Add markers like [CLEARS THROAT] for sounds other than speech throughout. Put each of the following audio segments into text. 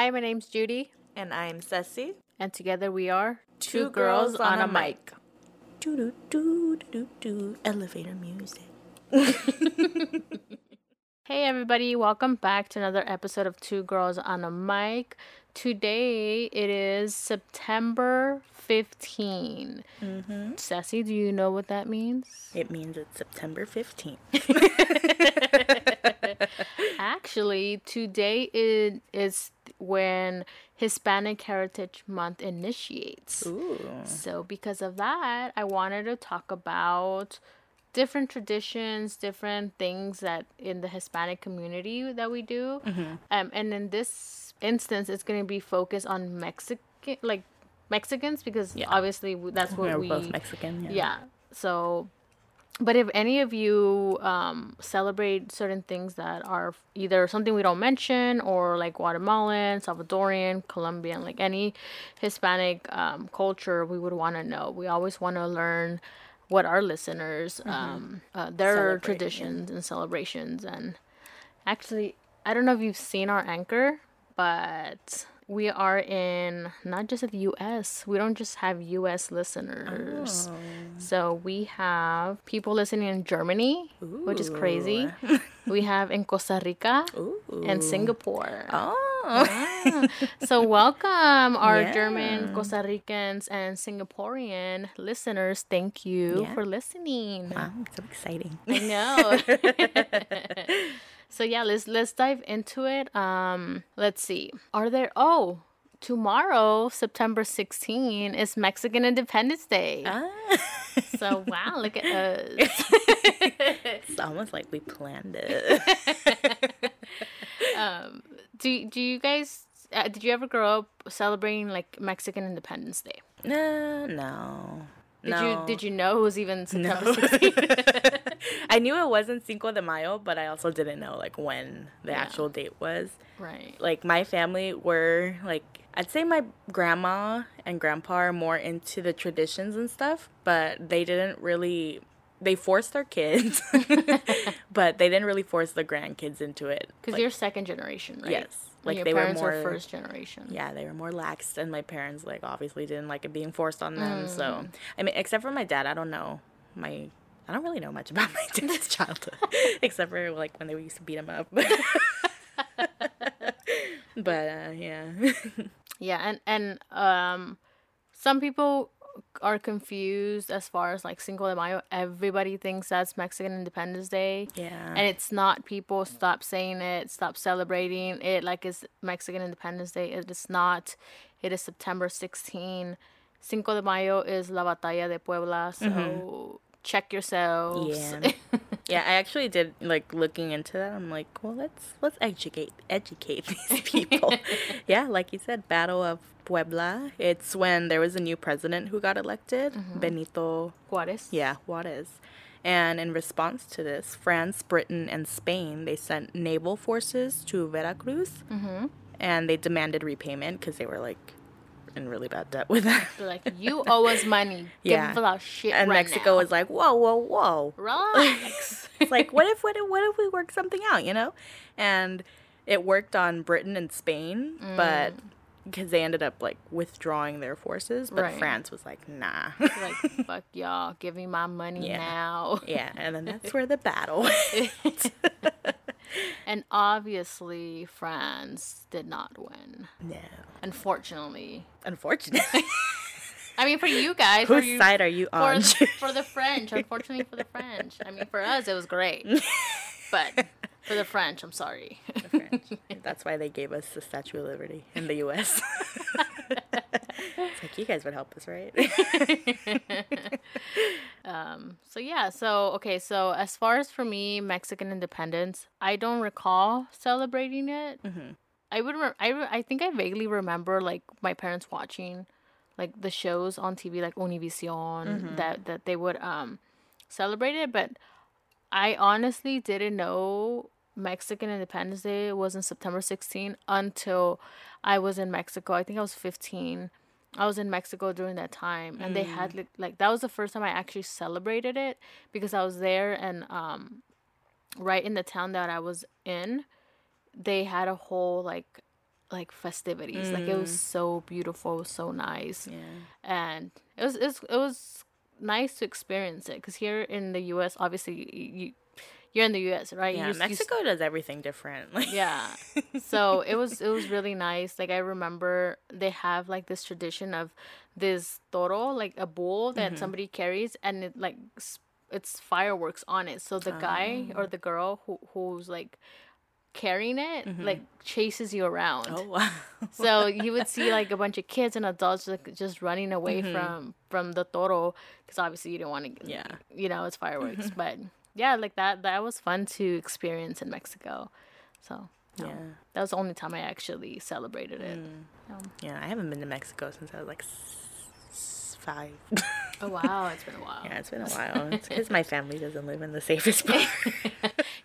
Hi, my name's Judy, And I'm Ceci. and together we are Two Girls on a Mic. Do do do do do Elevator music. [LAUGHS] Hey, everybody, welcome back to another episode of Two Girls on a Mic. Today it is September 15. Mm-hmm. Sassy, do you know what that means? It means it's September 15th. [LAUGHS] [LAUGHS] Actually, today it is when Hispanic Heritage Month initiates. Ooh. So, because of that, I wanted to talk about different traditions, different things that in the Hispanic community that we do. Um, and in this instance, it's going to be focused on Mexican, like Mexicans, because Yeah. obviously that's what We're we. both Mexican. Yeah. Yeah. So, but if any of you um, celebrate certain things that are either something we don't mention or like Guatemalan, Salvadorian, Colombian, like any Hispanic um, culture, we would want to know. We always want to learn what our listeners, um, uh, their Celebrate, yeah. traditions and celebrations. And actually, I don't know if you've seen our anchor, but we are in not just the US. We don't just have US listeners. Oh. So we have people listening in Germany, which is crazy. we have in Costa Rica and Singapore. Oh. Ah. so welcome our Yeah. German, Costa Ricans, and Singaporean listeners. Thank you Yeah. for listening. Wow, so exciting. I know. [LAUGHS] so yeah, let's let's dive into it. Um, let's see. Are there? Oh, tomorrow, September 16, is Mexican Independence Day. Ah. So wow, look at us. [LAUGHS] it's almost like we planned it. [LAUGHS] um, do do you guys? Uh, did you ever grow up celebrating like Mexican Independence Day? no, no. Did no. you did you know it was even September [LAUGHS] No. 16th? I knew it wasn't Cinco de Mayo, but I also didn't know like when the actual date was. right. Like my family were like I'd say my grandma and grandpa are more into the traditions and stuff, but they didn't really they forced their kids, [LAUGHS] but they didn't really force the grandkids into it. Because Like, you're second generation, right? Yes. Like, your they were more- are first generation. yeah, they were more lax, and my parents like obviously didn't like it being forced on them. So Mm. I mean, except for my dad, I don't know my. I don't really know much about [LAUGHS] my dad's childhood, [LAUGHS] except for like when they used to beat him up. but uh, yeah, Yeah, and and um, some people are confused as far as like Cinco de Mayo. Everybody thinks that's Mexican Independence Day. yeah, And it's not. People stop saying it. Stop celebrating it like it's Mexican Independence Day. It is not. It is September 16. Cinco de Mayo is La Batalla de Puebla. So mm-hmm. check yourselves. yeah, [LAUGHS] yeah. I actually did like looking into that. I'm like, well, let's let's educate educate [LAUGHS] these [LAUGHS] people. yeah, like you said, Battle of Puebla. It's when there was a new president who got elected, Benito Juarez. Yeah, Juarez. And in response to this, France, Britain, and Spain they sent naval forces to Veracruz, Mm-hmm. and they demanded repayment because they were like in really bad debt with that. They're like, you owe us money. [LAUGHS] Yeah. Give us shit And right Mexico now. was like, whoa, whoa, whoa. [LAUGHS] relax. It's like, what if, what if, what if we work something out, you know? And it worked on Britain and Spain, mm. but because they ended up like withdrawing their forces, but Right. France was like, nah. like [LAUGHS] fuck y'all, give me my money Yeah. now. yeah, and then that's where the battle went. And obviously, France did not win. no. Unfortunately, Unfortunately. [LAUGHS] I mean for you guys, for Whose you, side are you on? the, [LAUGHS] for the French. Unfortunately for the French. I mean for us it was great, [LAUGHS] but for the French, I'm sorry. The French. That's why they gave us the Statue of Liberty in the U.S. it's like you guys would help us, right? Um, so yeah, so okay, so as far as for me, Mexican independence, I don't recall celebrating it. Mm-hmm. I would, re- I, re- I think I vaguely remember like my parents watching, like the shows on TV, like Univision, Mm-hmm. that that they would um celebrate it, but I honestly didn't know Mexican Independence Day was in September 16 until I was in Mexico. I think I was 15. I was in Mexico during that time, and they had like, like that was the first time I actually celebrated it because I was there and um, right in the town that I was in, they had a whole like like festivities. Like it was so beautiful, it was so nice, Yeah. and it was it was, it was nice to experience it. Because here in the U.S., obviously you you're in the U.S. right? Yeah. You, you Mexico does everything different. [LAUGHS] Like, yeah so it was it was really nice like i remember they have like this tradition of this toro like a bull that mm-hmm. somebody carries and it like it's fireworks on it so the guy or oh. the girl who who's like carrying it mm-hmm. like chases you around Oh wow. [LAUGHS] so you would see like a bunch of kids and adults like just running away mm-hmm. from from the toro because obviously you don't want to Yeah. you know it's fireworks [LAUGHS] but yeah like that that was fun to experience in mexico so no, Yeah. that was the only time i actually celebrated it Um, Yeah. I haven't been to Mexico since I was like s- five. oh wow it's been a [LAUGHS] while yeah, it's been a while. [LAUGHS] It's because my family doesn't live in the safest [LAUGHS] part.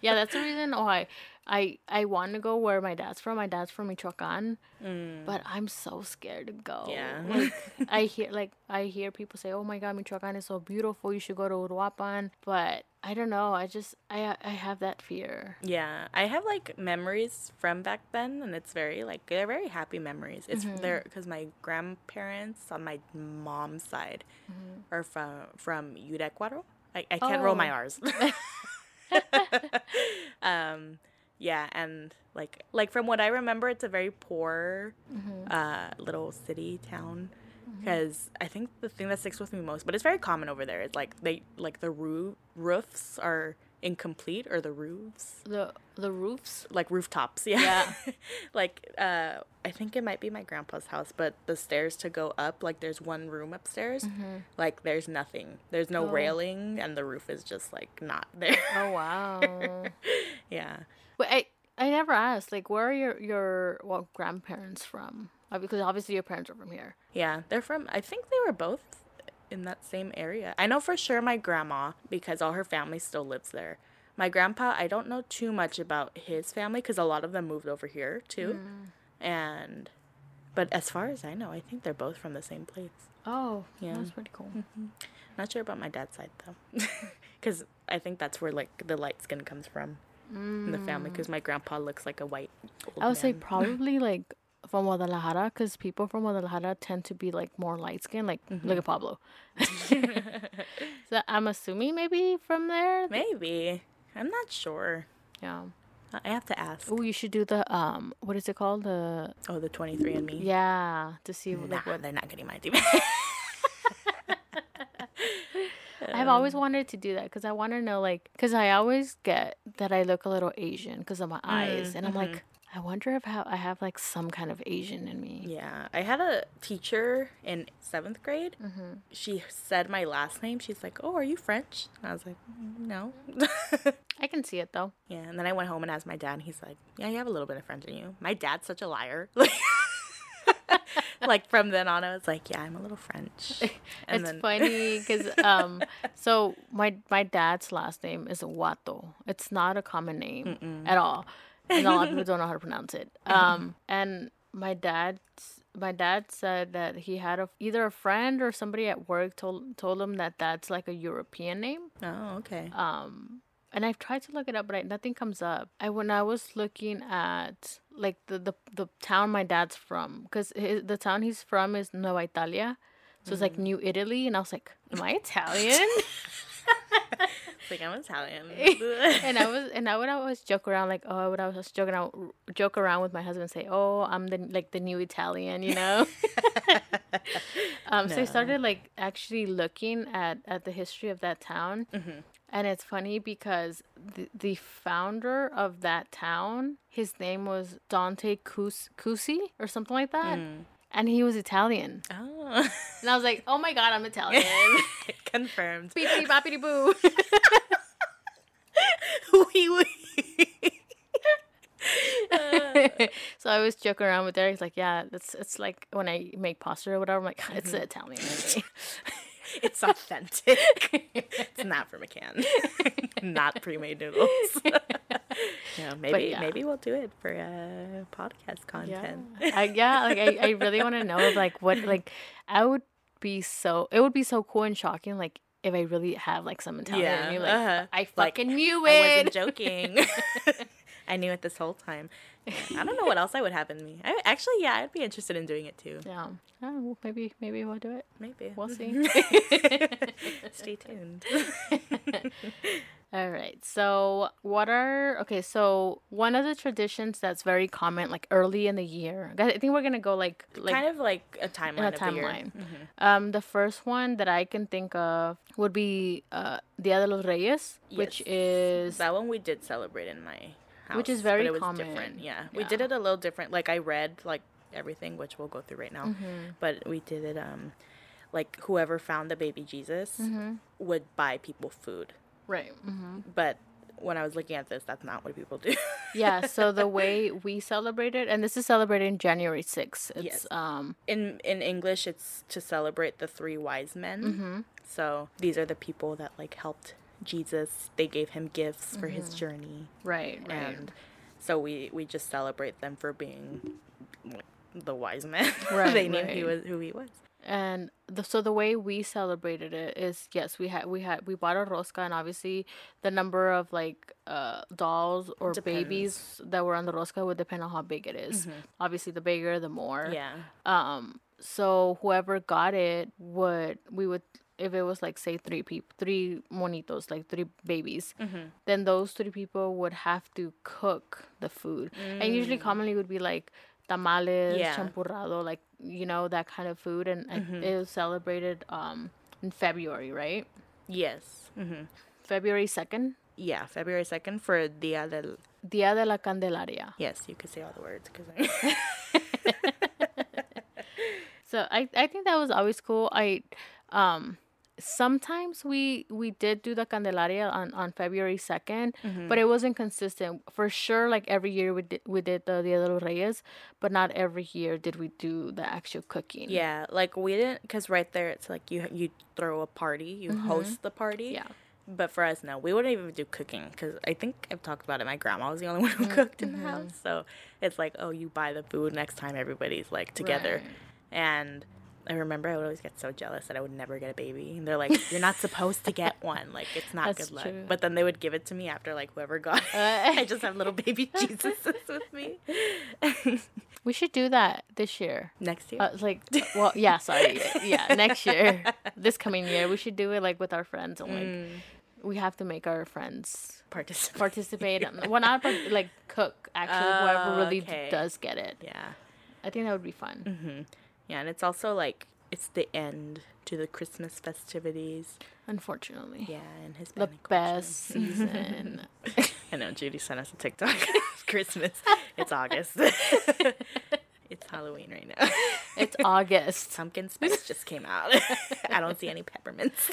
yeah that's the reason why i i want to go where my dad's from my dad's from michoacan mm. but i'm so scared to go Yeah. like [LAUGHS] i hear like i hear people say oh my god michoacan is so beautiful you should go to uruapan but i don't know i just i i have that fear Yeah, I have like memories from back then, and it's very like they're very happy memories. It's mm-hmm. there because my grandparents on my mom's side mm-hmm. are from from Yurecuaro. I, I can't roll my Oh. R's. [LAUGHS] [LAUGHS] um, yeah, and like like from what I remember, it's a very poor uh, little city town. Because I think the thing that sticks with me most, but it's very common over there, is like they like the roo- roofs are incomplete or the roofs. The the roofs? Like rooftops [LAUGHS] yeah, Yeah. [LAUGHS] like uh i think it might be my grandpa's house but the stairs to go up like there's one room upstairs. Like there's nothing. There's no Mm-hmm. Oh. railing and the roof is just like not [LAUGHS] there. Oh wow. Yeah But I I never asked like where are your your well grandparents from? Uh, Because obviously your parents are from here. yeah they're from i think they were both in that same area i know for sure my grandma because all her family still lives there my grandpa i don't know too much about his family because a lot of them moved over here too and but as far as i know i think they're both from the same place Oh, Yeah. that's pretty cool. [LAUGHS] Not sure about my dad's side though, [LAUGHS] because I think that's where like the light skin comes from in the family. Because my grandpa looks like a white. I would say [LAUGHS] probably like from Guadalajara because people from Guadalajara tend to be like more light skinned. Like look at Pablo. [LAUGHS] so I'm assuming maybe from there. maybe I'm not sure. Yeah. I have to ask. Oh, you should do the um. What is it called? The Oh, the 23 and me. yeah to see Nah, like what they're not getting my DNA. [LAUGHS] I've always wanted to do that because I want to know, like, because I always get that I look a little Asian because of my eyes, and I'm like, I wonder if how I have like some kind of Asian in me. yeah, I had a teacher in seventh grade. Mm-hmm. She said my last name. She's like, "Oh, are you French?" And I was like, "Mm, "No." [LAUGHS] I can see it though. Yeah, and then I went home and asked my dad, and he's like, "Yeah, you have a little bit of French in you." My dad's such a liar. [LAUGHS] like [LAUGHS] from then on, I was like, "Yeah, I'm a little French." [LAUGHS] And it's then, funny because [LAUGHS] um, so my my dad's last name is Wato. It's not a common name at all, and a lot of people don't know how to pronounce it. Um, and my dad my dad said that he had a, either a friend or somebody at work told told him that that's like a European name. Oh, okay. um and I've tried to look it up, but I, nothing comes up. I when I was looking at like the the, the town my dad's from, because the town he's from is Nueva Italia, so it's like New Italy, and I was like, am I Italian? [LAUGHS] Like I'm Italian. [LAUGHS] and I was and I would always joke around like, oh, I would always joke around joke around with my husband, say, oh, I'm the like the new Italian, you know. [LAUGHS] um, so I started like actually looking at at the history of that town. And it's funny because the, the founder of that town, his name was Dante Cus- Cusi or something like that. And he was Italian. oh, And I was like, oh my God, I'm Italian. [LAUGHS] confirmed. Beepity boppity boo. [LAUGHS] Wee wee. [LAUGHS] so I was joking around with Derek. He's like, yeah, it's it's like when I make pasta or whatever. I'm like, it's Mm-hmm. Italian. In me." It's authentic. it's not from a can. [LAUGHS] not pre-made noodles. [LAUGHS] yeah, maybe yeah. maybe we'll do it for uh, podcast content. I, yeah, like I, I really want to know like what like I would be so it would be so cool and shocking like if I really have like some Italian in Yeah, me like uh-huh. I Like, fucking knew it. I wasn't joking. [LAUGHS] I knew it this whole time. I don't know what else I would have in me. I, actually, yeah, I'd be interested in doing it too. Yeah. Oh, maybe maybe we'll do it. Maybe. We'll see. [LAUGHS] Stay tuned. [LAUGHS] All right. So, what are okay? So, one of the traditions that's very common, like early in the year. I think we're gonna go like like kind of like a timeline. in a of the year. timeline. Um, the first one that I can think of would be uh, Dia de los Reyes, which is That one we did celebrate in my house. Which is very common. different. Yeah. We did it a little different. Like I read like everything, which we'll go through right now. Mm-hmm. But we did it um like whoever found the baby Jesus Mm-hmm. would buy people food. right. hmm But when I was looking at this, that's not what people do. [LAUGHS] Yeah. So the way we celebrate it, and this is celebrated in January sixth. It's Yes. um in in English, it's to celebrate the three wise men. Mm-hmm. So these are the people that like helped Jesus. They gave him gifts for his journey, right Mm-hmm. right and so we we just celebrate them for being the wise men. [LAUGHS] Right, they knew he was who he was. and the, so the way we celebrated it is yes we had we had we bought a rosca and obviously the number of like uh dolls or babies that were on the rosca would depend on how big it is. obviously the bigger the more Yeah. um so whoever got it would we would if it was like say three people three monitos like three babies then those three people would have to cook the food and usually commonly would be like tamales Yeah. champurrado like you know that kind of food and I- it was celebrated um in february right Yes. hmm february 2nd Yeah. February second for Dia del. dia de la candelaria Yes, you could say all the words because. [LAUGHS] So I I think that was always cool. I um sometimes we we did do the Candelaria on on February 2nd, but it wasn't consistent. For sure like every year we did we did the Dia de los Reyes, but not every year did we do the actual cooking. yeah, like we didn't because right there it's like you you throw a party, you host the party. Mm-hmm. Yeah. But for us, no, we wouldn't even do cooking because I think I've talked about it. My grandma was the only [LAUGHS] one who Mm-hmm. cooked in the house, so it's like, oh, you buy the food next time everybody's like together. Right. And I remember I would always get so jealous that I would never get a baby. And they're like, you're not supposed to get [LAUGHS] one. Like it's not That's good luck. true. But then they would give it to me after like whoever got it. Uh. [LAUGHS] I just have little baby [LAUGHS] Jesuses with me We should do that this year. next year. Uh, like well, yeah, sorry. Yeah, next year. This coming year, we should do it like with our friends and like Mm. we have to make our friends Participate. participate. and- well, not like cook actually. whoever Oh, really okay. does get it. Yeah. I think that would be fun. Yeah, and it's also like it's the end to the Christmas festivities. Unfortunately, Yeah, and the Hispanic culture. best [LAUGHS] season. [LAUGHS] I know Judy sent us a TikTok. [LAUGHS] It's Christmas. It's August. it's Halloween right now. it's August. Pumpkin spice just came out. I don't see any peppermints.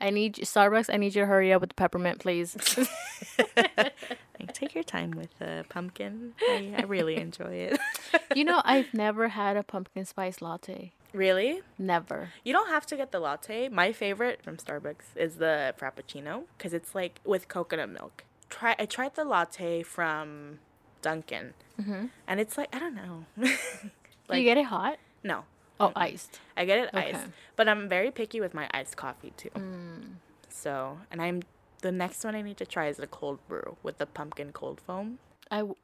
I need you- Starbucks. I need you to hurry up with the peppermint, please. Take your time with the pumpkin. I, I really enjoy it. [LAUGHS] you know, I've never had a pumpkin spice latte. really? Never. You don't have to get the latte. My favorite from Starbucks is the frappuccino because it's like with coconut milk. Try I tried the latte from Dunkin', and it's like I don't know. [LAUGHS] Do Like- you get it hot? no, Oh, iced. I get it Okay. iced, but I'm very picky with my iced coffee too. Mm. So, and I'm the next one I need to try is the cold brew with the pumpkin cold foam. I w-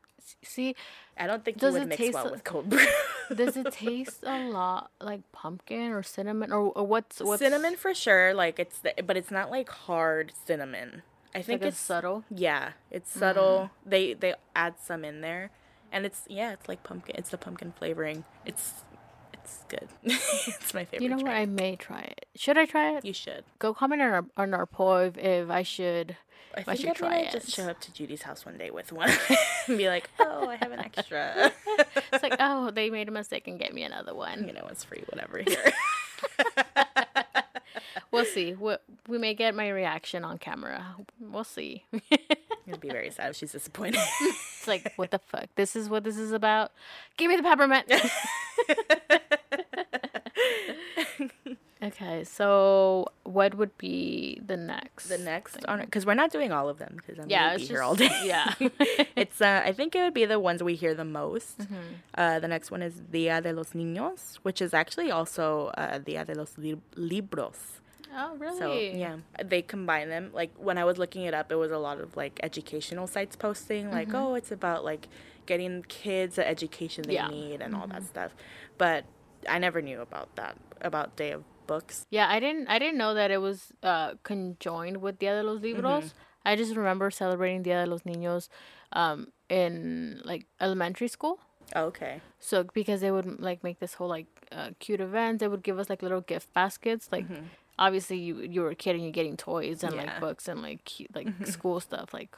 see. I don't think Does it would mix taste well li- with cold brew. [LAUGHS] Does it taste a lot like pumpkin or cinnamon or, or what's what's cinnamon for sure, like it's the, but it's not like hard cinnamon. I think Like it's it's subtle. Yeah, it's subtle. Mm-hmm. They they add some in there, and it's yeah, it's like pumpkin. It's the pumpkin flavoring. It's it's good. [LAUGHS] it's my favorite. You know what? I may try it. Should I try it? You should. Go comment on our on our poll if, if I should. I I think should I try it. just show up to Judy's house one day with one and be like, "Oh, I have an [LAUGHS] extra." It's like, oh, they made a mistake and get me another one. you know, it's free, whatever. Here. [LAUGHS] We'll see. We, we may get my reaction on camera. We'll see. It'd be very sad if she's disappointed. [LAUGHS] It's like, what the fuck? This is what this is about? Give me the peppermint. [LAUGHS] okay, so what would be the next? the next on because we're not doing all of them because I'm Yeah, gonna be it's here just, all day. [LAUGHS] Yeah. it's uh, I think it would be the ones we hear the most. Mm-hmm. Uh, the next one is Dia de los Niños, which is actually also uh, Dia de los Lib- Libros. Oh, really? So yeah, they combine them. Like when I was looking it up, it was a lot of like educational sites posting, like Mm-hmm. oh, it's about like getting kids the education they Yeah. Mm-hmm. need and all that stuff. But I never knew about that about Day of Books. Yeah, I didn't. I didn't know that it was uh conjoined with Dia de los Libros. I just remember celebrating Dia de los Niños, um, in like elementary school. Oh, okay. So because they would like make this whole like uh, cute event, they would give us like little gift baskets. Like obviously you you were a kid and you're getting toys and like books and like cute, like mm-hmm. school stuff. Like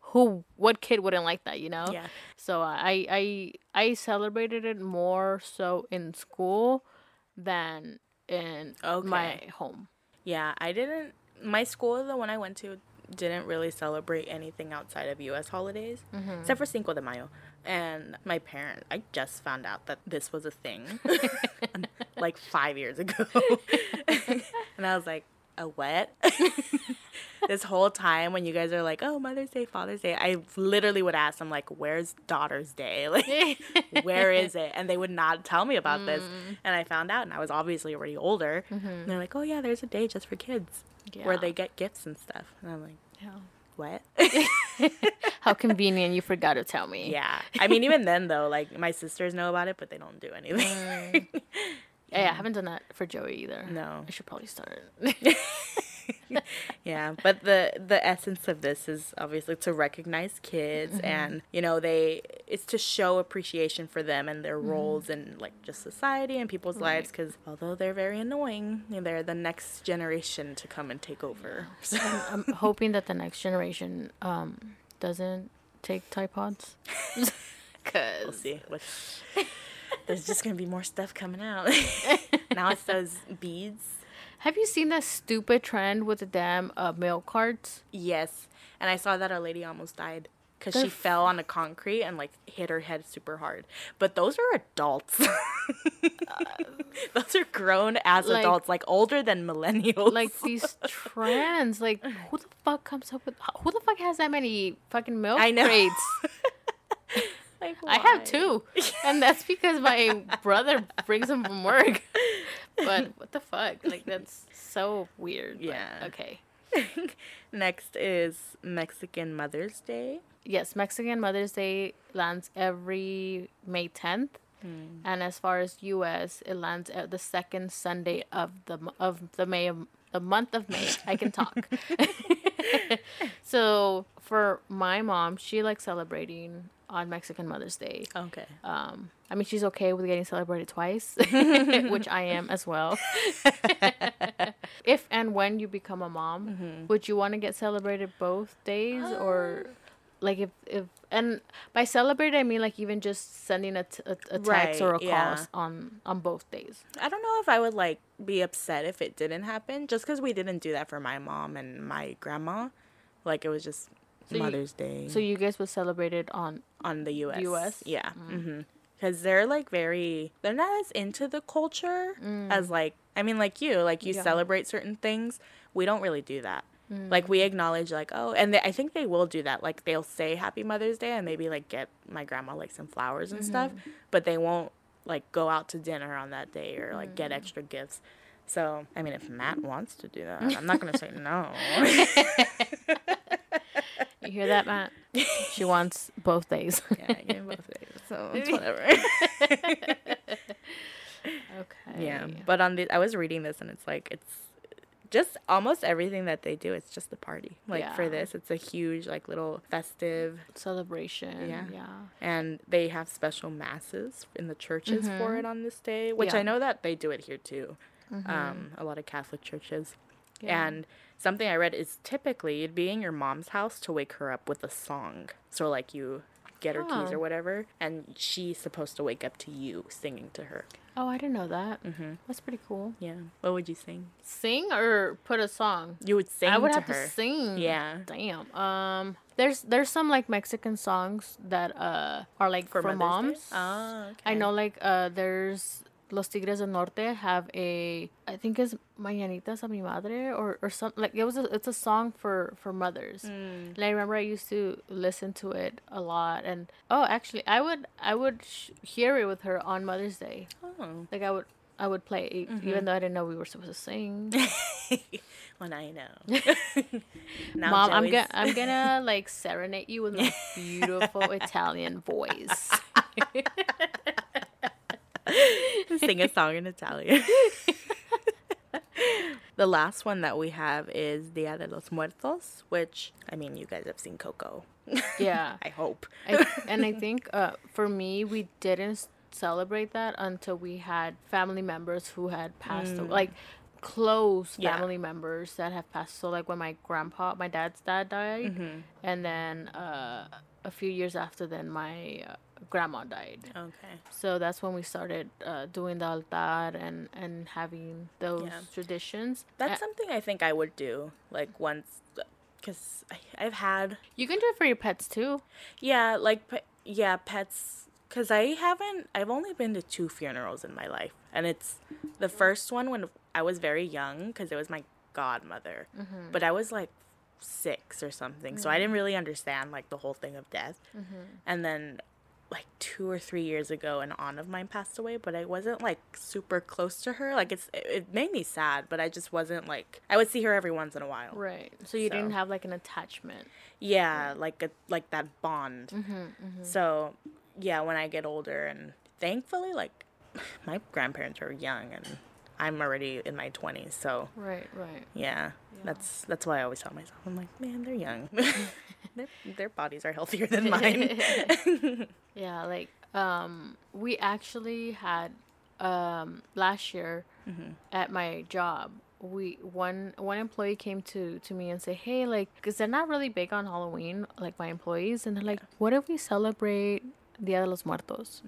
who what kid wouldn't like that, you know? Yeah. So I I I celebrated it more so in school than in my home. Yeah, I didn't. My school, the one I went to, didn't really celebrate anything outside of U.S. holidays, mm-hmm. except for Cinco de Mayo. And my parents, I just found out that this was a thing, [LAUGHS] [LAUGHS] like five years ago, [LAUGHS] and I was like, "A what?" this whole time when you guys are like, "Oh, Mother's Day, Father's Day," I literally would ask them like, "Where's Daughter's Day? Like, where is it?" And they would not tell me about this. Mm. And I found out, and I was obviously already older. And they're like, "Oh yeah, there's a day just for kids where they get gifts and stuff." And I'm like, Yeah. "What?" [LAUGHS] [LAUGHS] How convenient! You forgot to tell me. yeah. I mean, even then though, like my [LAUGHS] sisters know about it, but they don't do anything. Mm. Yeah, I mm. haven't done that for Joey either. No. I should probably start. yeah, but the the essence of this is obviously to recognize kids mm-hmm. and you know they it's to show appreciation for them and their roles in like just society and people's lives because although they're very annoying, they're the next generation to come and take over. [LAUGHS] So, I'm hoping that the next generation um doesn't take Tide Pods. [LAUGHS] we'll Cause see. What, [LAUGHS] there's just gonna be more stuff coming out. now it's those beads. have you seen that stupid trend with the damn uh, milk carts? Yes, and I saw that a lady almost died because she fell on the concrete and like hit her head super hard. But those are adults. [LAUGHS] Uh, those are grown as like- adults, like older than millennials. Like these [LAUGHS] trans, like who the fuck comes up with who the fuck has that many fucking milk I know. crates? [LAUGHS] Like, I have two, and that's because my brother brings them from work. But what the fuck? Like that's so weird. but Yeah. okay. Next is Mexican Mother's Day. Yes, Mexican Mother's Day lands every May 10th. Hmm. And as far as US, it lands at the second Sunday of the of the May of, the month of May. I can talk. [LAUGHS] so for my mom, she likes celebrating on Mexican Mother's Day. Okay. Um, I mean, she's okay with getting celebrated twice, [LAUGHS] which I am as well. [LAUGHS] if and when you become a mom, mm-hmm. would you want to get celebrated both days or um, like if if and by celebrate I mean like even just sending a, t- a, a text or a Right, call on on both days. I don't know if I would like be upset if it didn't happen, just because we didn't do that for my mom and my grandma. Like it was just So you- Mother's Day. So you guys would celebrate it on on the US. US? Yeah. Mm-hmm. Because they're like very, they're not as into the culture as like, I mean, like you, like you Yeah. celebrate certain things. We don't really do that. Mm. Like we acknowledge, like, oh, and they, I think they will do that. Like they'll say Happy Mother's Day and maybe like get my grandma like some flowers and stuff, mm-hmm. but they won't like go out to dinner on that day or like get mm-hmm. extra gifts. So, I mean, if Matt mm. wants to do that, [LAUGHS] I'm not going to say no. [LAUGHS] you hear that Matt? she wants both days. [LAUGHS] yeah, I him both days, so it's whatever. okay. Yeah, but on the I was reading this and it's like it's just almost everything that they do. It's just a party. Like for this, it's a huge like little festive, Celebration. Yeah. Yeah. and they have special masses in the churches for it on this day, which Mm-hmm. Yeah. I know that they do it here too. Um, a lot of Catholic churches. Yeah. And something I read is typically you'd be in your mom's house to wake her up with a song. So like you get her keys Oh. or whatever, and she's supposed to wake up to you singing to her. Oh, I didn't know that. Mm-hmm. That's pretty cool. Yeah. What would you sing? Sing or put a song? You would sing I would to have her. to sing. Yeah. Damn. Um. There's there's some like Mexican songs that uh are like for, Day? moms. Oh, okay. I know like uh there's Los Tigres del Norte have a I think it's Mañanitas a mi madre or or something like it was a, it's a song for for mothers. Mm. And I remember I used to listen to it a lot and oh actually I would I would sh- hear it with her on Mother's Day. Oh. Like I would I would play, even though I didn't know we were supposed to sing. [LAUGHS] well, now you know. [LAUGHS] now Mom, I'm Joey's- gonna I'm gonna like serenade you with my [LAUGHS] beautiful Italian voice. [LAUGHS] sing a song in Italian. [LAUGHS] the last one that we have is Dia de los Muertos, which I mean, you guys have seen Coco. [LAUGHS] Yeah. I hope. I, and I think uh, for me, we didn't celebrate that until we had family members who had passed, away, like close Mm. Yeah. family members that have passed. So like when my grandpa, my dad's dad died, Mm-hmm. and then uh, a few years after, then my uh, grandma died. Okay. So that's when we started uh, doing the altar and and having those Yeah. traditions. That's A- something I think I would do like once, because I've had you can do it for your pets too. yeah like pe- yeah pets. Because I haven't, I've only been to two funerals in my life, and it's the first one when I was very young because it was my godmother, mm-hmm. but I was like six or something, so I didn't mm-hmm. really understand like the whole thing of death. Mm-hmm. And then like two or three years ago, an aunt of mine passed away, but I wasn't like super close to her. Like it's it, made me sad, but I just wasn't like I would see her every once in a while. Right. So you didn't have like an attachment. Yeah, like a like that bond. Mm-hmm, So yeah, when I get older, and thankfully, like [SIGHS] my grandparents are young, and I'm already in my twenties, so Right. Right. yeah, that's that's why I always tell myself, I'm like, man, they're young. [LAUGHS] [LAUGHS] their, their bodies are healthier than mine. [LAUGHS] Yeah, like um we actually had um last year at my job we one one employee came to to me and say hey like because they're not really big on halloween like my employees and they're like what if we celebrate dia de los muertos.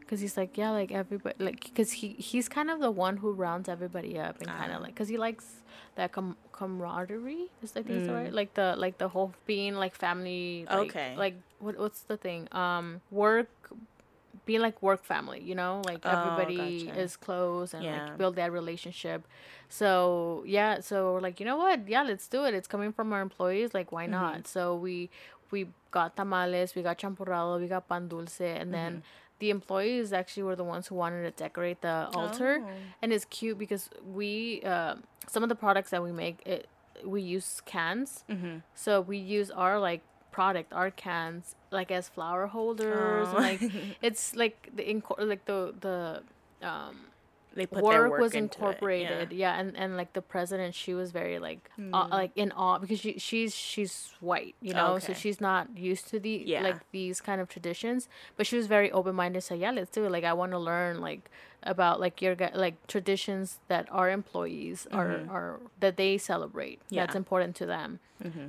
Because he's like yeah like everybody like because he he's kind of the one who rounds everybody up and kind of like because he likes that com- camaraderie is i think is right like the like the whole being like family like, Okay. like what what's the thing? Um work being like work family you know like Oh, everybody gotcha. is close and Yeah. like build that relationship. So yeah so we're like you know what? Yeah let's do it. It's coming from our employees like why Mm-hmm. not? So we we got tamales we got champurrado we got pan dulce and then Mm-hmm. the employees actually were the ones who wanted to decorate the altar Oh. and it's cute because we uh, some of the products that we make it we use cans Mm-hmm. so we use our like product our cans like as flower holders and, Oh. like [LAUGHS] it's like the inco- like the the um they put their work, work was into it, incorporated yeah. and and like the president she was very like awe, Hmm. like in awe because she she's she's white you know so she's not used to the Yeah. like these kind of traditions but she was very open-minded so yeah let's do it like i want to learn like about like your like traditions that our employees are are that they celebrate Yeah. that's Mm-hmm. Important to them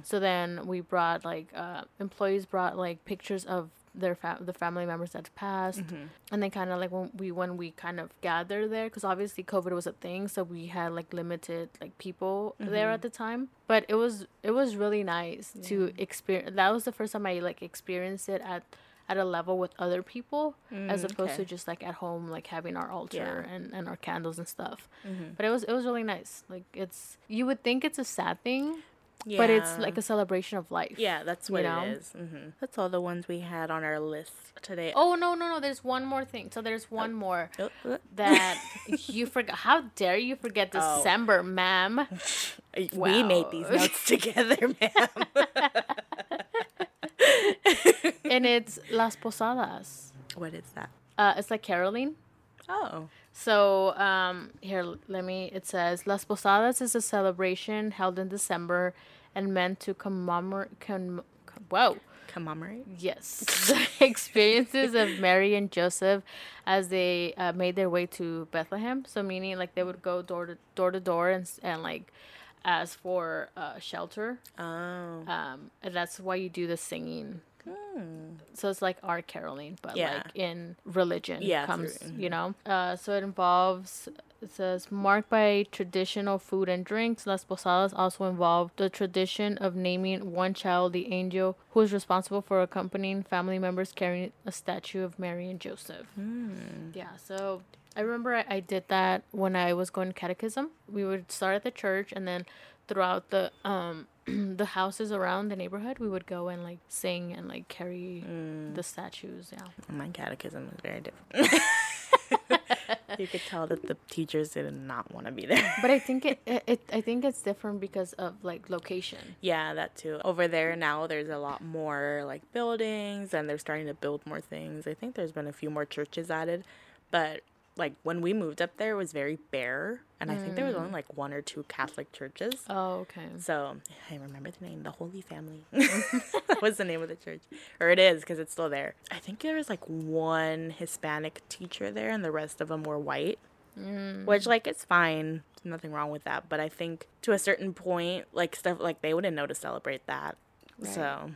so then we brought like uh employees brought like pictures of their fa- the family members that passed. Mm-hmm. and then kind of like when we when we kind of gathered there because obviously covid was a thing so we had like limited like people mm-hmm. there at the time. But it was it was really nice to experience that was the first time i like experienced it at at a level with other people mm, as opposed to just like at home like having our altar Yeah. and, and our candles and stuff. Mm-hmm. But it was it was really nice. Like it's you would think it's a sad thing but it's like a celebration of life yeah, that's you what know? it is. Mm-hmm. That's all the ones we had on our list today. oh no no no there's one more thing so there's one more Oh, oh. that [LAUGHS] you forgot. How dare you forget Oh. December, ma'am? [LAUGHS] we made these notes together, [LAUGHS] ma'am. And it's Las Posadas. what is that? Uh, it's like caroling. Oh, So um, here, let me. It says Las Posadas is a celebration held in December and meant to commemorate. Con- whoa. commemorate. Yes, [LAUGHS] the experiences of Mary and Joseph as they uh, made their way to Bethlehem. So meaning like they would go door to door to door and and like ask for uh, shelter. Oh, Um, and that's why you do the singing. Hmm. So it's like art caroling, but Yeah. like in religion Yeah, comes, through- you know. Uh, so it involves. It says marked by traditional food and drinks. Las Posadas also involve the tradition of naming one child the angel who is responsible for accompanying family members carrying a statue of Mary and Joseph. Hmm. Yeah, so I remember I, I did that when I was going to catechism. We would start at the church and then throughout the um [CLEARS THROAT] the houses around the neighborhood we would go and like sing and like carry Mm. the statues, yeah. my catechism is very different. [LAUGHS] you could tell that the teachers did not want to be there. but I think it, [LAUGHS] it, it I think it's different because of like location. Yeah, that too. Over there now, there's a lot more like buildings, and they're starting to build more things. I think there's been a few more churches added, but like when we moved up there, it was very bare, and I think there was only mm. like one or two Catholic churches. Oh, okay. So I remember the name, the Holy Family. [LAUGHS] that was the name of the church, or it is because it's still there. I think there was like one Hispanic teacher there, and the rest of them were white. Mm. Which like it's fine, There's nothing wrong with that. But I think to a certain point, like stuff like they wouldn't know to celebrate that. right. So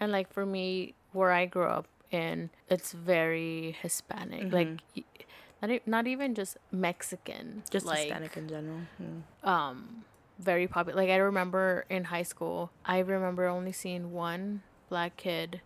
And like for me, where I grew up in, it's very Hispanic. Like, mm-hmm. y- not not even just Mexican. just like, Hispanic in general. Mm. um very popular like i remember in high school i remember only seeing one black kid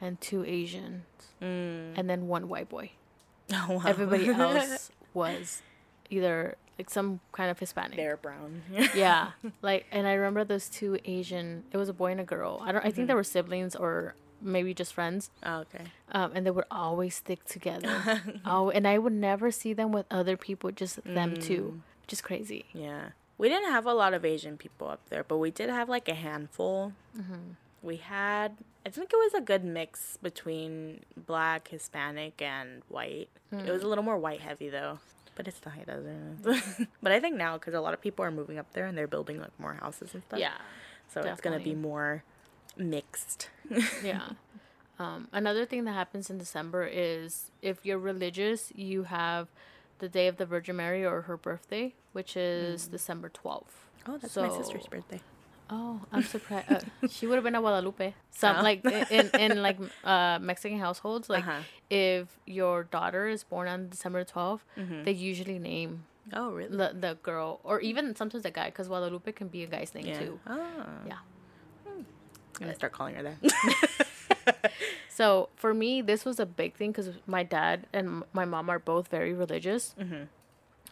and two asians Mm. and then one white boy [LAUGHS] Oh, wow. everybody [LAUGHS] else was either like some kind of hispanic They're brown. [LAUGHS] yeah like and i remember those two asian it was a boy and a girl i don't i think they were siblings or maybe just friends oh, okay. um, and they would always stick together [LAUGHS] oh and i would never see them with other people just them mm. two which is crazy Yeah. We didn't have a lot of Asian people up there, but we did have like a handful. Mm-hmm. We had, I think it was a good mix between black, Hispanic, and white. It was a mm. little more white heavy though. But it's the high desert. but I think now, because a lot of people are moving up there and they're building like more houses and stuff. yeah So it's going to be more mixed. Yeah. Um, another thing that happens in December is if you're religious, you have the day of the Virgin Mary or her birthday, which is December 12th. oh, that's my sister's birthday. Oh, I'm surprised. Uh, [LAUGHS] she would have been a Guadalupe. Some Oh. like in in like uh Mexican households, like Uh-huh. if your daughter is born on December 12th, they usually name Oh, really? the the girl or even sometimes the guy because Guadalupe can be a guy's name Yeah. too. Oh. Yeah. To start calling her that. [LAUGHS] So for me, this was a big thing because my dad and my mom are both very religious. Mm-hmm.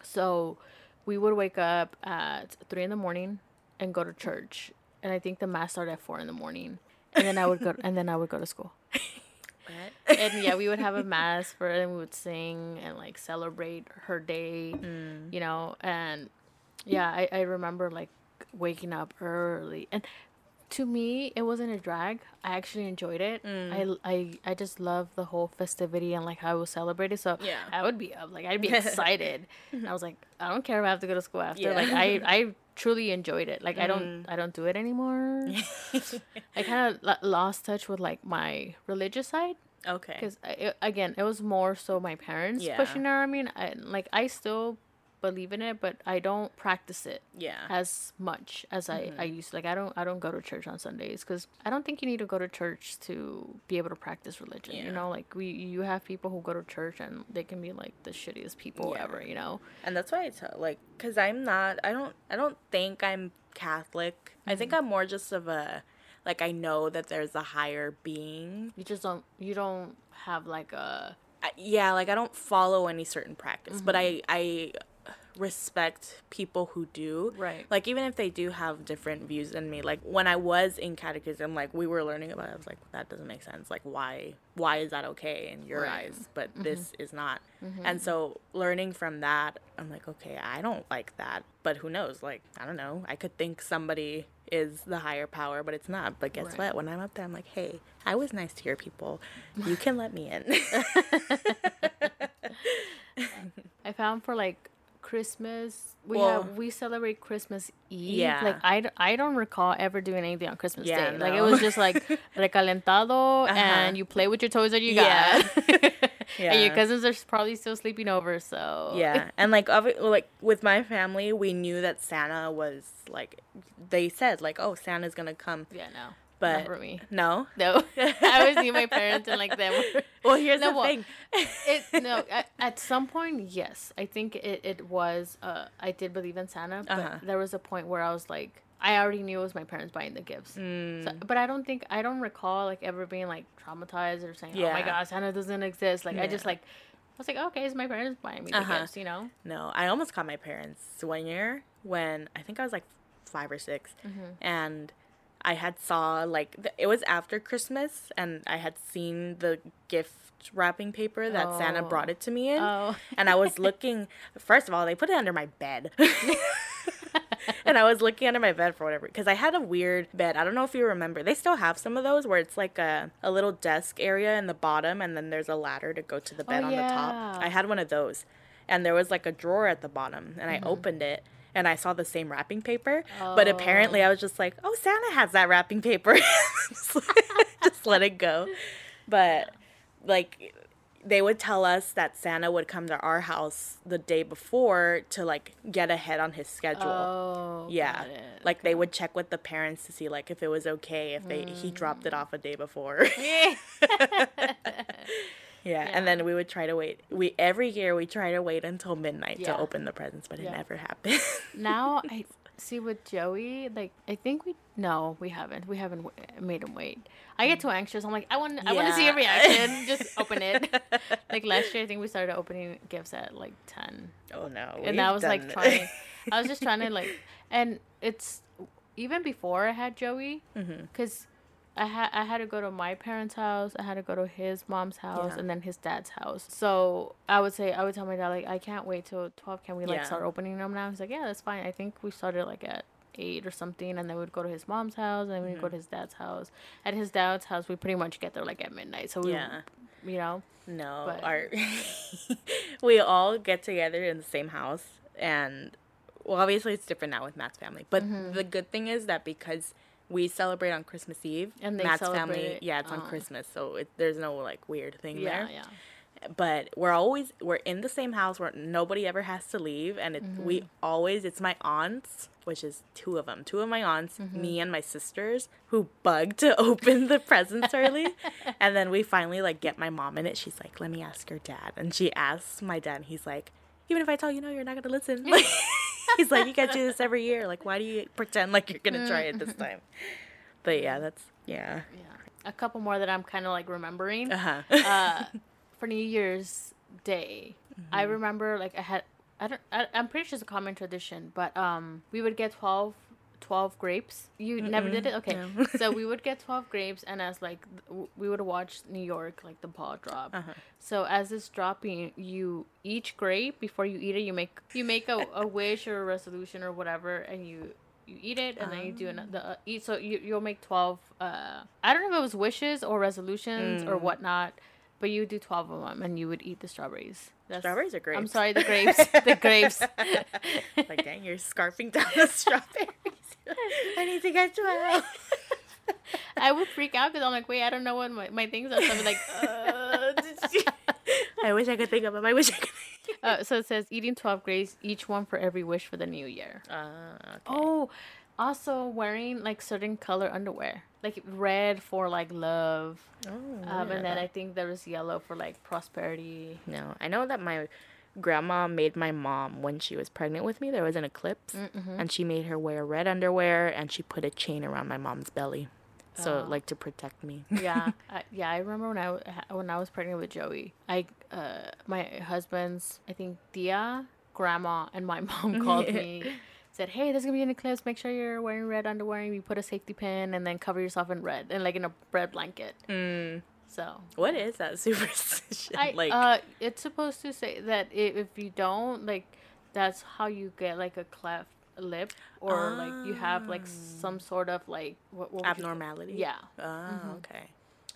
So we would wake up at three in the morning and go to church, and I think the mass started at four in the morning, and then I would go [LAUGHS] and then I would go to school. and yeah, we would have a mass for it, and we would sing and like celebrate her day, mm. you know. And yeah, I, I remember like waking up early, and to me, it wasn't a drag. I actually enjoyed it. I, mm. I I just love the whole festivity and like how it was celebrated. So Yeah. I would be up, like I'd be [LAUGHS] excited. and I was like, I don't care if I have to go to school after. Yeah. Like I I truly enjoyed it. Like I don't mm. I don't do it anymore. [LAUGHS] I kind of l- lost touch with like my religious side okay. because again it was more so my parents Yeah. pushing it i mean I, like I still believe in it, but I don't practice it Yeah. as much as I, I mm-hmm. used to. Like I don't I don't go to church on Sundays because I don't think you need to go to church to be able to practice religion. You know, like we you have people who go to church and they can be like the shittiest people Yeah. ever. You know. and that's why I tell like because I'm not I don't I don't think I'm Catholic. I think mm-hmm. I'm more just of a like I know that there's a higher being. You just don't you don't have like a yeah, like I don't follow any certain practice, but I mm-hmm. I respect people who do. Right. Like even if they do have different views than me. Like when I was in catechism, like we were learning about it, I was like, that doesn't make sense. Like why why is that okay in your Right. eyes? But mm-hmm. this is not. Mm-hmm. And so learning from that, I'm like, okay, I don't like that. But who knows? Like, I don't know. I could think somebody is the higher power, but it's not. But guess Right. what? When I'm up there, I'm like, hey, I was nice to your people. You can let me in. [LAUGHS] I found for like Christmas we Well- have we celebrate Christmas Eve. Yeah. Like I, I don't recall ever doing anything on Christmas Yeah, Day. Like it was just like [LAUGHS] recalentado uh-huh. and you play with your toys that you got. Yeah. [LAUGHS] [LAUGHS] And your cousins are probably still sleeping over, so Yeah, and like like with my family, we knew that Santa was like they said like, oh, Santa's gonna come, Yeah, no. But Not for me. no. No. [LAUGHS] I always see my parents and like them. [LAUGHS] Well, here's No, the well, thing. it [LAUGHS] no at, at some point yes i think it, it was uh i did believe in santa but Uh-huh. there was a point where i was like i already knew it was my parents buying the gifts Mm. so, but i don't think i don't recall like ever being like traumatized or saying oh my Yeah. god santa doesn't exist like i just like i was like okay it's my parents buying me the Uh-huh. gifts you know No, I almost caught my parents one year when I think I was like five or 6 and I had saw like it was after Christmas, and I had seen the gift wrapping paper that Santa Oh. brought it to me in. Oh. [LAUGHS] And I was looking, first of all, they put it under my bed. [LAUGHS] and I was looking under my bed for whatever, because I had a weird bed. I don't know if you remember. They still have some of those where it's like a, a little desk area in the bottom, and then there's a ladder to go to the bed on the top. I had one of those. And there was like a drawer at the bottom, and I Mm-hmm. opened it. And I saw the same wrapping paper, but apparently oh. I was just like, "Oh, Santa has that wrapping paper." [LAUGHS] just, just let it go. But like they would tell us that Santa would come to our house the day before to like get ahead on his schedule. Oh. yeah. Like they would check with the parents to see like if it was okay if they he dropped it mm. off a day before. [LAUGHS] [LAUGHS] Yeah. yeah. And then we would try to wait. We every year we try to wait until midnight Yeah. to open the presents, but it Yeah. never happened. [LAUGHS] now I see with Joey, like I think we no, we haven't. We haven't w- made him wait. I get too anxious. I'm like, I want, I want to see a. Reaction. [LAUGHS] Just open it. like last year, I think we started opening gifts at like ten. Oh no. and I we've was like done- trying. [LAUGHS] I was just trying to like, and it's even before I had Joey, Mm-hmm. I had I had to go to my parents' house. I had to go to his mom's house Yeah. and then his dad's house. So I would say I would tell my dad like I can't wait till twelve. Can we like Yeah. start opening them now? He's like, yeah, that's fine. I think we started like at eight or something, and then we'd go to his mom's house, and then we'd go Mm-hmm. to his dad's house. At his dad's house, we pretty much get there like at midnight. So we, Yeah. you know, No, But- our [LAUGHS] we all get together in the same house, and well, obviously it's different now with Matt's family. But Mm-hmm. the good thing is that because we celebrate on Christmas Eve, And they Matt's celebrate family, yeah, it's on. Christmas, so it, there's no like weird thing yeah, there. yeah. But we're always we're in the same house where nobody ever has to leave, and it, Mm-hmm. we always it's my aunts, which is two of them, two of my aunts, Mm-hmm. me and my sisters, who bug to [LAUGHS] open the presents early, [LAUGHS] and then we finally like get my mom in it. She's like, "Let me ask your dad," and she asks my dad. And he's like, "Even if I tell you no, you're not gonna listen." [LAUGHS] [LAUGHS] He's like, "You guys do this every year. Like, why do you pretend like you're gonna try it this time?" But yeah, that's yeah. Yeah. A couple more that I'm kind of like remembering. Uh huh. [LAUGHS] uh, for New Year's Day, I Mm-hmm. remember like I had I don't I, I'm pretty sure it's a common tradition, but um we would get 12, 12 grapes. You never did it, okay? no. so we would [LAUGHS] get twelve grapes, and as like w- we would watch New York like the ball drop. Uh-huh. So as it's dropping, you each grape before you eat it, you make you make a, a wish or a resolution or whatever, and you. You eat it and then you do another uh, eat. So you you'll make twelve. Uh, I don't know if it was wishes or resolutions or Mm. whatnot, but you would do 12 of them and you would eat the strawberries. That's, Strawberries are great. I'm sorry, the grapes. the grapes. [LAUGHS] like, dang, you're scarfing down the strawberries. [LAUGHS] I need to get twelve. [LAUGHS] I would freak out because I'm like, wait, I don't know what my, my things are. So I'm like, uh, I wish I could think of them. I wish I could. uh, so it says eating 12 grapes, each one for every wish for the new year. Uh, okay. Oh, also wearing like certain color underwear, like red for like love, Oh, um, and then I think there was yellow for like prosperity. no, I know that my grandma made my mom when she was pregnant with me. There was an eclipse, and she made her wear red underwear, and she put a chain around my mom's belly, so Oh. like to protect me. yeah, I, [LAUGHS] yeah. I remember when I when I was pregnant with Joey. I uh my husband's I think Dia, grandma, and my mom [LAUGHS] called me. [LAUGHS] Said, hey, there's gonna be an eclipse. Make sure you're wearing red underwear. And you put a safety pin, and then cover yourself in red, and like in a red blanket. mm. So What is that [LAUGHS] superstition? I like, uh, it's supposed to say that if you don't like, that's how you get like a cleft lip, or like you have like some sort of like what, what abnormality. Yeah, Oh, okay.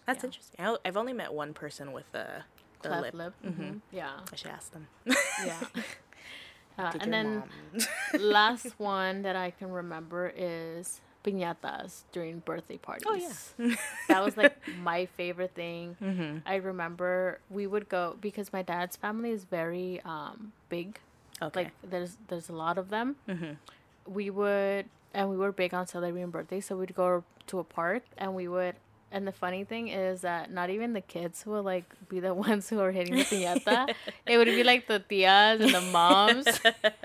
That's Yeah. interesting. I, I've only met one person with a, the cleft lip. lip. hmm Yeah, I should ask them. yeah. [LAUGHS] [LAUGHS] Uh, and then [LAUGHS] last one that I can remember is piñatas during birthday parties. Oh, yeah. [LAUGHS] that was like [LAUGHS] my favorite thing. Mhm. I remember we would go because my dad's family is very um big. Okay. Like there's there's a lot of them. Mhm. We would and we were big on celebrating birthdays, so we'd go to a park and we would. And the funny thing is that not even the kids will like be the [LAUGHS] ones who are hitting the piñata. [LAUGHS] it would be like the tias and the moms.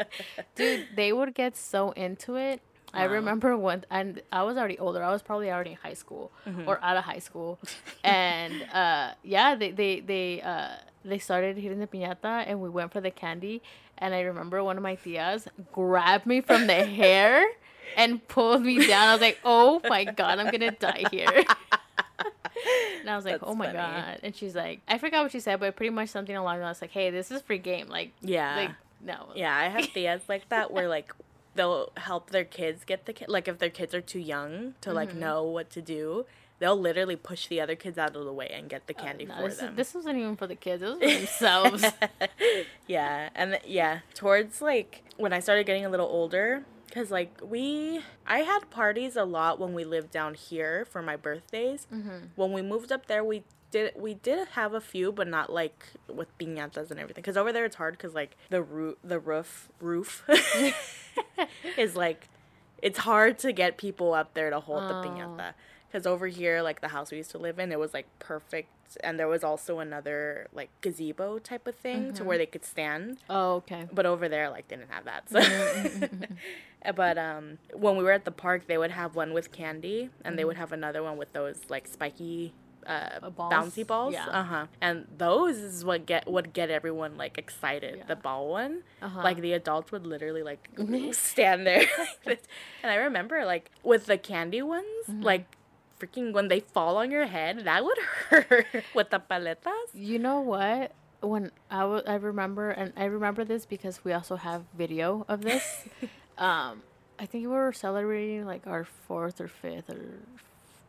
[LAUGHS] Dude, they would get so into it. I remember one, and I was already older. I was probably already in high school or out of high school, and uh, yeah, they they they uh, they started hitting the piñata, and we went for the candy. And I remember one of my tias grabbed me from the hair and pulled me down. I was like, "Oh my god, I'm gonna die here." [LAUGHS] And I was like, That's oh my funny. god. And she's like, I forgot what she said, but pretty much something along the lines like, hey, this is free game. Like, Yeah. like no. Yeah, I have [LAUGHS] tias like that where like they'll help their kids get the kid like if their kids are too young to like Mm-hmm. know what to do, they'll literally push the other kids out of the way and get the Uh, candy no, for this, them. this wasn't even for the kids. It [LAUGHS] was for themselves. yeah, and yeah, towards like when I started getting a little older, because like we, I had parties a lot when we lived down here for my birthdays. Mm-hmm. When we moved up there, we did we did have a few, but not like with piñatas and everything. Because over there it's hard because like the roof, the roof, roof [LAUGHS] is like it's hard to get people up there to hold the Oh. piñata. Because over here, like the house we used to live in, it was like perfect, and there was also another like gazebo type of thing to where they could stand. oh, okay. But over there, like, they didn't have that. So. [LAUGHS] but um, when we were at the park, they would have one with candy, and they would have another one with those like spiky. Uh, Uh, balls? bouncy balls, Yeah. uh huh, and those is what get would get everyone like excited. Yeah. The ball one, Uh-huh. like the adults would literally like [LAUGHS] stand there, [LAUGHS] and I remember like with the candy ones, Mm-hmm. like freaking when they fall on your head, that would [LAUGHS] hurt with the paletas. You know what? When I I remember, and I remember this because we also have video of this. [LAUGHS] um, I think we were celebrating like our fourth or fifth or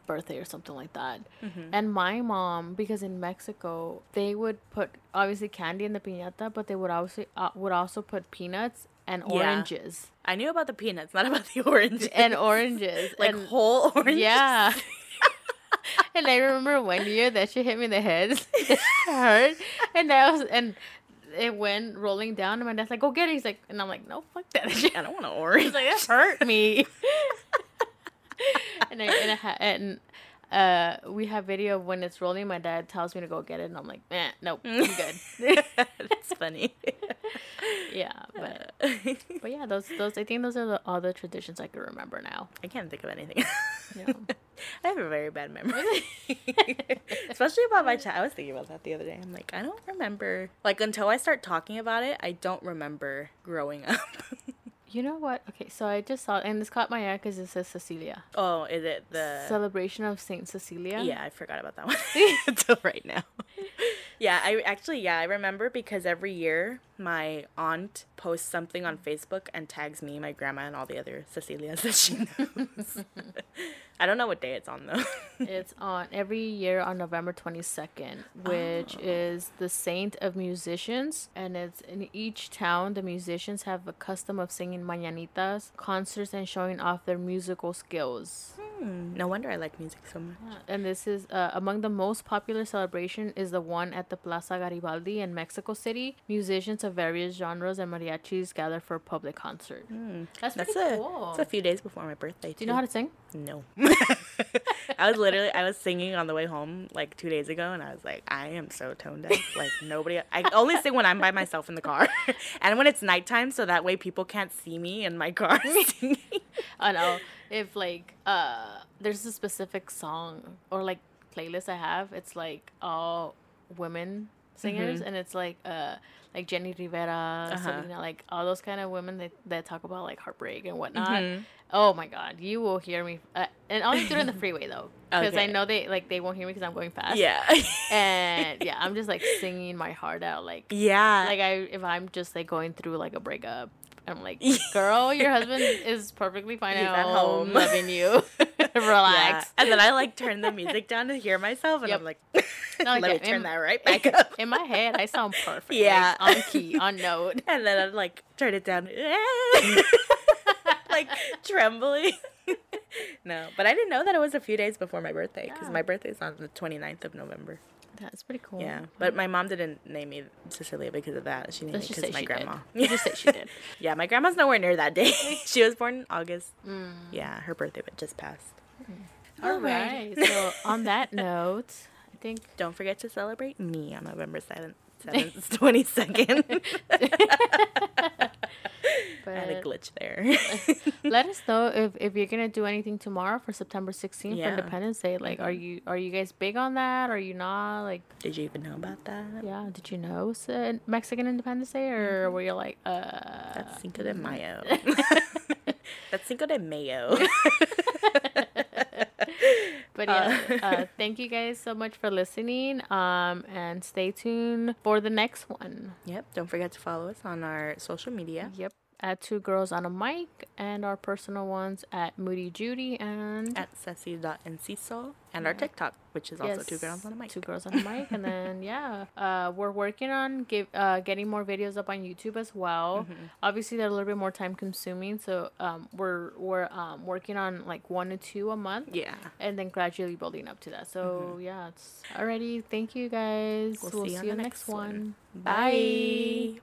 birthday or something like that. And my mom, because in Mexico they would put obviously candy in the piñata, but they would also uh, would also put peanuts and Yeah. oranges I knew about the peanuts, not about the [LAUGHS] oranges. and oranges like and, whole oranges. Yeah. [LAUGHS] and I remember one year that she hit me in the head. [LAUGHS] it hurt. And I was and it went rolling down and my dad's like, Go get it. He's like and I'm like, No, fuck that. [LAUGHS] I don't want to orange. He's like, It hurt me. and I and I and uh we have video of when it's rolling, my dad tells me to go get it and I'm like, eh, nope, I'm [LAUGHS] good. [LAUGHS] That's funny. [LAUGHS] yeah, but but yeah, those those I think those are the, all the traditions I can remember now. I can't think of anything. Yeah. I have a very bad memory. Especially about my child. I was thinking about that the other day. I'm like, I don't remember. Like, until I start talking about it, I don't remember growing up. You know what? Okay, so I just saw, and this caught my eye because it says Cecilia. oh, is it the. Celebration of Saint Cecilia. Yeah, I forgot about that [LAUGHS] one [LAUGHS] until right now. [LAUGHS] yeah, I actually, yeah, I remember because every year my aunt posts something on Facebook and tags me, my grandma, and all the other Cecilias that she knows. [LAUGHS] I don't know what day it's on though. [LAUGHS] It's on every year on November 22nd, which is the saint of musicians. And it's in each town, the musicians have a custom of singing mañanitas, concerts, and showing off their musical skills. Hmm, no wonder I like music so much. And this is uh, among the most popular celebration is the one at the Plaza Garibaldi in Mexico City. Musicians of various genres and mariachis gather for a public concert. That's pretty That's a, cool. it's a few days before my birthday. Too. Do you know how to sing? No. [LAUGHS] I was literally I was singing on the way home like two days ago, and I was like, I am so tone deaf. [LAUGHS] Like nobody. I only sing when I'm by myself in the car, [LAUGHS] and when it's nighttime, so that way people can't see me in my car singing. I know if like uh there's a specific song or like playlist I have, it's like all women singers and it's like uh like Jenni Rivera, Uh-huh. Selena, like all those kind of women that, that talk about like heartbreak and whatnot. Oh my god, you will hear me, uh, and I'll do it in the [LAUGHS] freeway though, because I know they like they won't hear me because I'm going fast. yeah. [LAUGHS] and yeah, I'm just like singing my heart out, like yeah. like I if I'm just like going through like a breakup, I'm like, [LAUGHS] girl, your husband is perfectly fine He's at at home, home. loving you. [LAUGHS] Yeah. Relax. And then I like turn the music down to hear myself, and Yep. I'm like, [LAUGHS] No, [LAUGHS] let yeah, me turn in- that right back up. In my head, I sound perfect. Yeah. like, on key, on note. and then I'm like turn it down, like trembling. no, but I didn't know that it was a few days before my birthday because Yeah. my birthday is on the 29th of November. That's pretty cool. Yeah, but my mom didn't name me Cecilia because of that. She named Let's me because my grandma. did. Let's just say she did. yeah, my grandma's nowhere near that day. she was born in August. Mm. Yeah, her birthday just passed. All right. [LAUGHS] So on that note, I think Don't forget to celebrate me on November 7th. 7th, 22nd. I had a glitch there. [LAUGHS] let us know if, if you're gonna do anything tomorrow for September 16th Yeah. for Independence Day. Like, are you are you guys big on that? Are you not? Like, Did you even know about that? yeah. Did you know uh, Mexican Independence Day, or Mm-hmm. were you like, uh? That's Cinco de Mayo. [LAUGHS] That's Cinco de Mayo. [LAUGHS] but yeah, uh, [LAUGHS] thank you guys so much for listening. Um, and stay tuned for the next one. Yep. Don't forget to follow us on our social media. Yep. At Two Girls on a Mic, and our personal ones at Moody Judy and At Ceci.Enciso and our TikTok, which is also Two Girls on a Mic. Two girls on a mic, and then [LAUGHS] yeah, uh, we're working on give uh getting more videos up on YouTube as well. Mm-hmm. Obviously, they're a little bit more time consuming, so um we're we're um working on like one to two a month, Yeah. and then gradually building up to that. So yeah, it's already. Thank you guys. We'll, see, you on the next one. Bye.